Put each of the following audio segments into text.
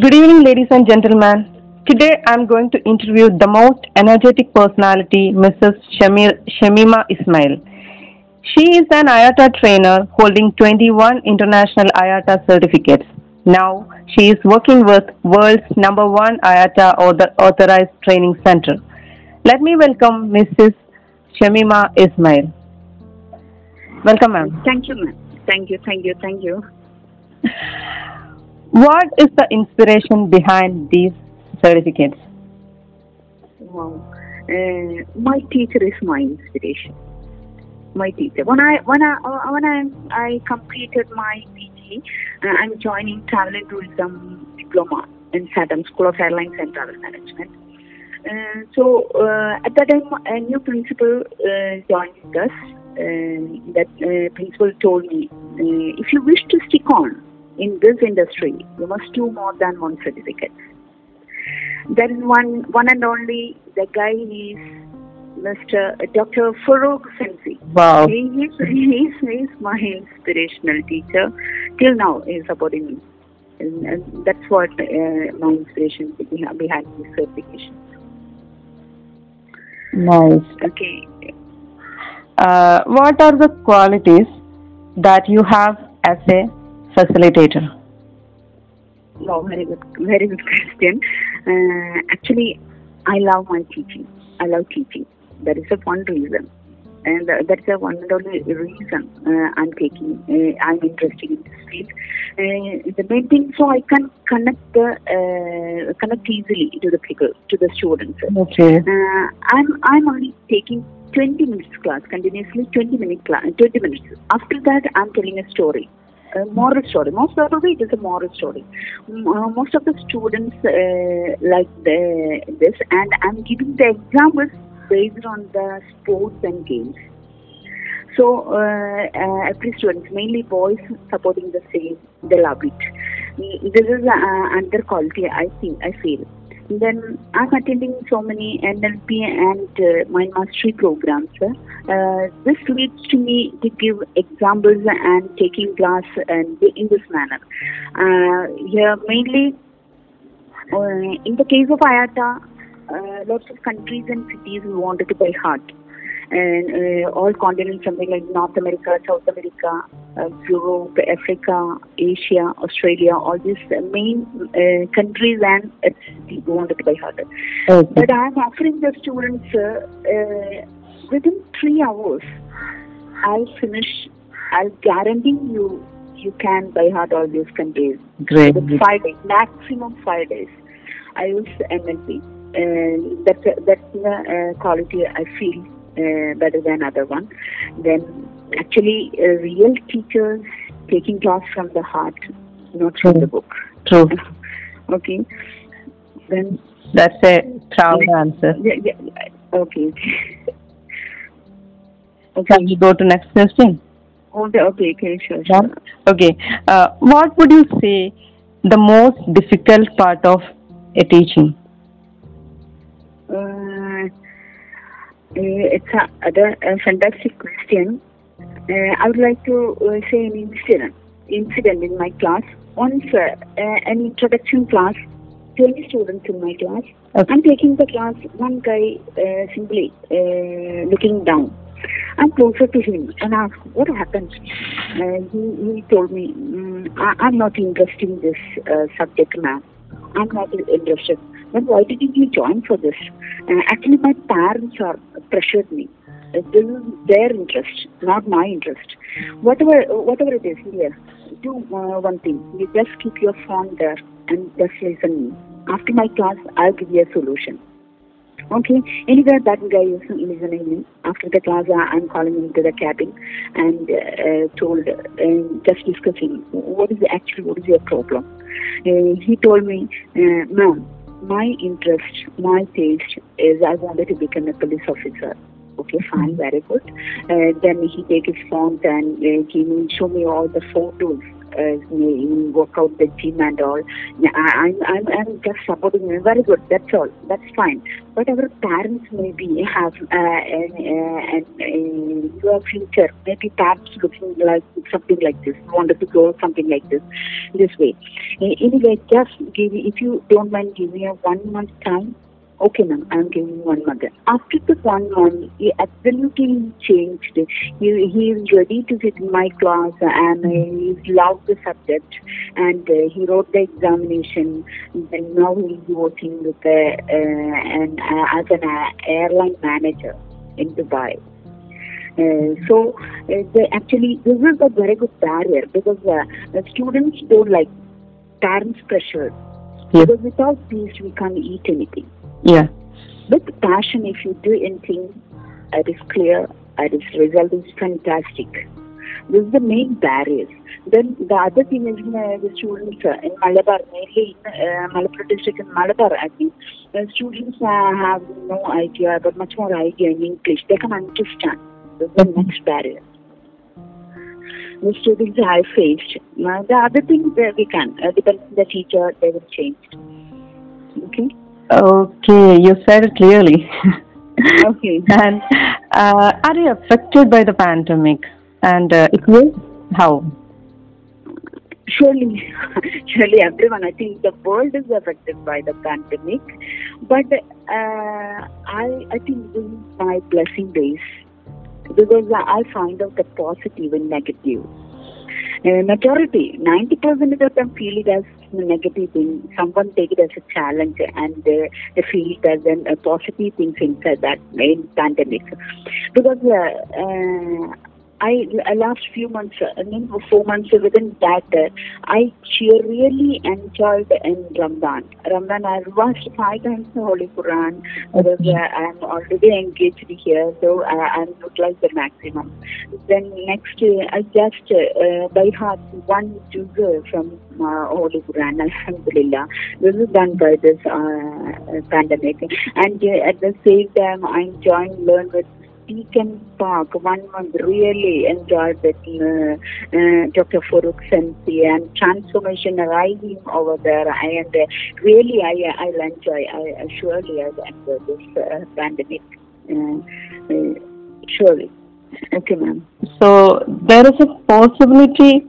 Good evening, ladies and gentlemen. Today I'm going to interview the most energetic personality, Mrs. Shamir, Shamima Ismail. She is an IATA trainer holding 21 international IATA certificates. Now she is working with world's number one IATA author- authorized training center. Let me welcome Mrs. Shamima Ismail. Welcome, ma'am. Thank you, ma'am. Thank you, thank you, thank you. What is the inspiration behind these certificates? Wow. Uh, my teacher is my inspiration. My teacher. When I when I uh, when I I completed my PG, uh, I'm joining travel and tourism diploma in SATAM School of Airlines and Travel Management. Uh, so uh, at that time, a new principal uh, joined us. That principal told me, if you wish to stick on in this industry, you must do more than one certificate. There is one, one and only. The guy is Mr. Dr. Farouk Sensi. Wow. He is he is, he is my inspirational teacher. Till now, he is supporting me, and, and that's what uh, my inspiration behind, behind this certification. Nice. Okay. Uh, what are the qualities that you have as a facilitator? Wow, very good, very good question. Uh, actually, I love my teaching. I love teaching. That is a one reason, and uh, that's a one and only reason uh, I'm taking. Uh, I'm interested in this field. Uh, the main thing, so I can connect the uh, connect easily to the people, to the students. Okay. Uh, I'm I'm only taking 20 minutes class continuously, 20 minute class, 20 minutes. After that, I'm telling a story. A moral story. Most probably, it is a moral story. Uh, most of the students uh, like the, this, and I'm giving the examples based on the sports and games. So uh, uh, every student, mainly boys, supporting the same, they love it. Mm, This is uh, another quality I think I feel. Then I'm attending so many NLP and uh, mind mastery programs. Uh, this leads to me to give examples and taking class and in this manner. Uh, here mainly uh, in the case of IATA, uh, lots of countries and cities wanted to buy heart. And uh, all continents, something like North America, South America, uh, Europe, Africa, Asia, Australia, all these uh, main uh, countries and we wanted to by heart. Okay. But I'm offering the students uh, uh, within three hours, I'll finish, I'll guarantee you, you can by heart all these countries. Great. Five days, maximum five days. I use NLP. And that's, that's the uh, quality I feel better than other one. Then actually, uh, real teachers taking class from the heart, not from the book. True. Okay. Then That's a proud answer. yeah, yeah, okay. Can Okay. we go to next question? Okay, okay, okay, sure, Yeah. sure. Okay. Uh, what would you say the most difficult part of a teaching? Uh, uh, it's a, other, a fantastic question. Uh, I would like to uh, say an incident. Incident in my class. Once uh, uh, an introduction class, 20 students in my class. Okay. I'm taking the class. One guy uh, simply uh, looking down. I'm closer to him and asked, what happened? Uh, he, he told me, mm, I, I'm not interested in this uh, subject, ma'am. I'm not interested. Then why didn't you join for this? Uh, actually, my parents are pressured me. Uh, this is their interest, not my interest. Whatever, whatever it is, here, do uh, one thing. You just keep your phone there and just listen me. After my class, I'll give you a solution. Okay. Anyway, that guy is listening me. After the class, I'm calling him to the cabin and uh, told, uh, just discussing what is actually what is your problem. Uh, he told me, uh, ma'am, my interest, my taste is I wanted to become a police officer. Okay, fine, very good. Uh, then he take his phone and uh, he will show me all the photos. Uh, work out the gym and all. I'm, I'm, I'm just supporting him. Very good. That's all. That's fine. But our parents maybe have uh, an, uh, uh, your future. Maybe parents looking like something like this. Wanted to go something like this, this way. Anyway, just give. If you don't mind giving me a one month time, Okay, ma'am, I'm giving one month. After the one month, he absolutely changed. He, he is ready to sit in my class and he loved the subject and uh, he wrote the examination. And now he's working with uh, an, uh, as an uh, airline manager in Dubai. Uh, so uh, they actually this is a very good barrier because uh, the students don't like parents pressure Yes. because without peace we can't eat anything Yeah. with passion, if you do anything, it is clear, and its result is fantastic. This is the main barriers. Then the other thing is uh, the students uh, in Malabar, mainly in uh, Malabar district in Malabar, I think, the students uh, have no idea, but much more idea in English. They can understand. This is the next barrier. The students I faced. The other thing we can, uh, depends on the teacher, they will change. Okay? Okay, you said it clearly. Okay. and uh, are you affected by the pandemic? And uh, if yes, how? surely, surely everyone. I think the world is affected by the pandemic, but uh, I I think this is my blessing days because I find out the positive and negative. Uh, majority, 90% of them feel it as negative thing. Someone take it as a challenge and uh, they feel it as a positive thing inside that in pandemic. Because uh, uh, I, I last few months, uh, I mean four months within that, uh, I really enjoyed in Ramadan. Ramadan, I watched five times the Holy Quran because uh, I'm already engaged here, so I, I'm utilized the maximum. Then next, uh, I just uh, by heart one juz from uh, Holy Quran, Alhamdulillah. This is done by this uh, pandemic, and uh, at the same time, I'm enjoying learn with Deacon Park. One month really enjoyed it. Uh, uh, Dr. Farooq Sensi and transformation arriving over there. And uh, really, I I'll enjoy. I, I surely I'll enjoy this uh, pandemic. Uh, uh, surely. Okay, ma'am. So there is a possibility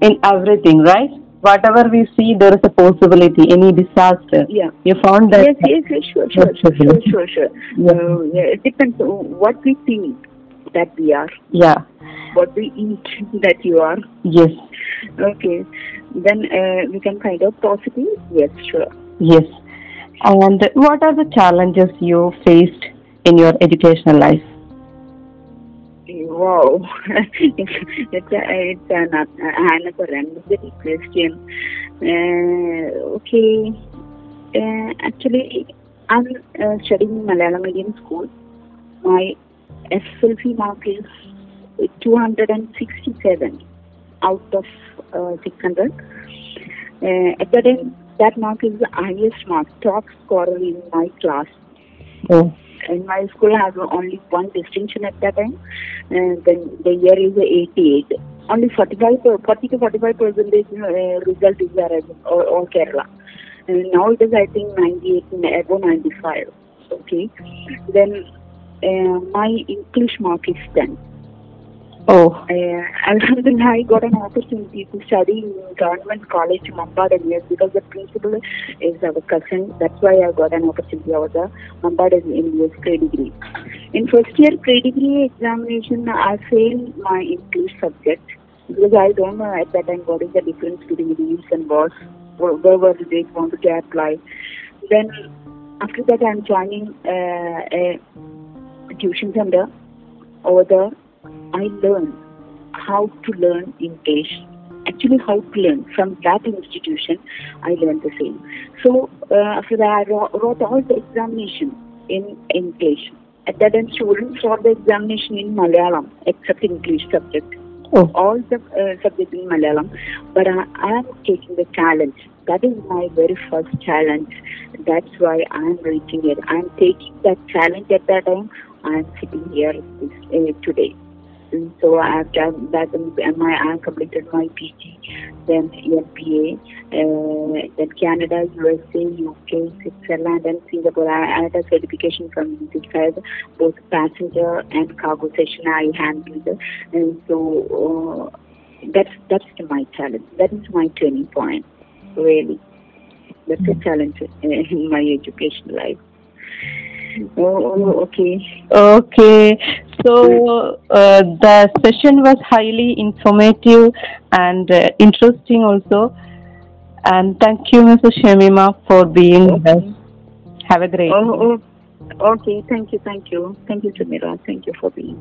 in everything, right? Whatever we see, there is a possibility. Any disaster. Yeah. You found that. Yes, yes, yes, sure, sure, sure, sure, sure, sure. Yeah. Uh, yeah, it depends on what we think that we are, Yeah. what we eat that you are. Yes. Okay, then uh, we can find out positive. Yes, sure. Yes. And what are the challenges you faced in your educational life? Wow, it's it's, a, it's an, uh, another another question. Uh, okay, uh, actually, I'm uh, studying in Malayalam medium school. My SLC mark is 267 out of uh, 600. Uh, at that mark is the highest mark, top scorer in my class. Oh. In my school, have only one distinction at that time, and then the year is 88. Only 45, per- 40 to 45 percentage uh, result is there in all, all Kerala. And now it is, I think, 98, above 95. Okay. Then uh, my English mark is 10. Oh. Uh, Alhamdulillah, I got an opportunity to study in government college years because the principal is our cousin. That's why I got an opportunity over the Mambada MBS grade degree. In first year grade degree examination, I failed my English subject because I don't know at that time what is the difference between these and was, where was they wanted to apply. Then after that, I'm joining uh, a tuition center over there. I learned how to learn English. Actually, how to learn from that institution, I learned the same. So uh, after that, I wrote, wrote all the examination in English. At that time, students wrote the examination in Malayalam, except English subject Oh. all the uh, subjects in Malayalam, but I, I am taking the challenge. That is my very first challenge. That's why I am reaching it. I am taking that challenge at that time I'm sitting here this, uh, today. And so after that, my, I completed my PG, then MBA, uh, then Canada, USA, UK, Switzerland, and Singapore. I, had a certification from this side, both passenger and cargo session I handled. And so uh, that's that's my challenge. That is my turning point, really. That's a challenge in my education life. Oh, oh, okay. Okay, so uh, the session was highly informative and uh, interesting also. And thank you, Mrs. Shamima, for being with us. Have a great Oh, oh, okay. Thank you, thank you, thank you, Jamila. Thank you for being.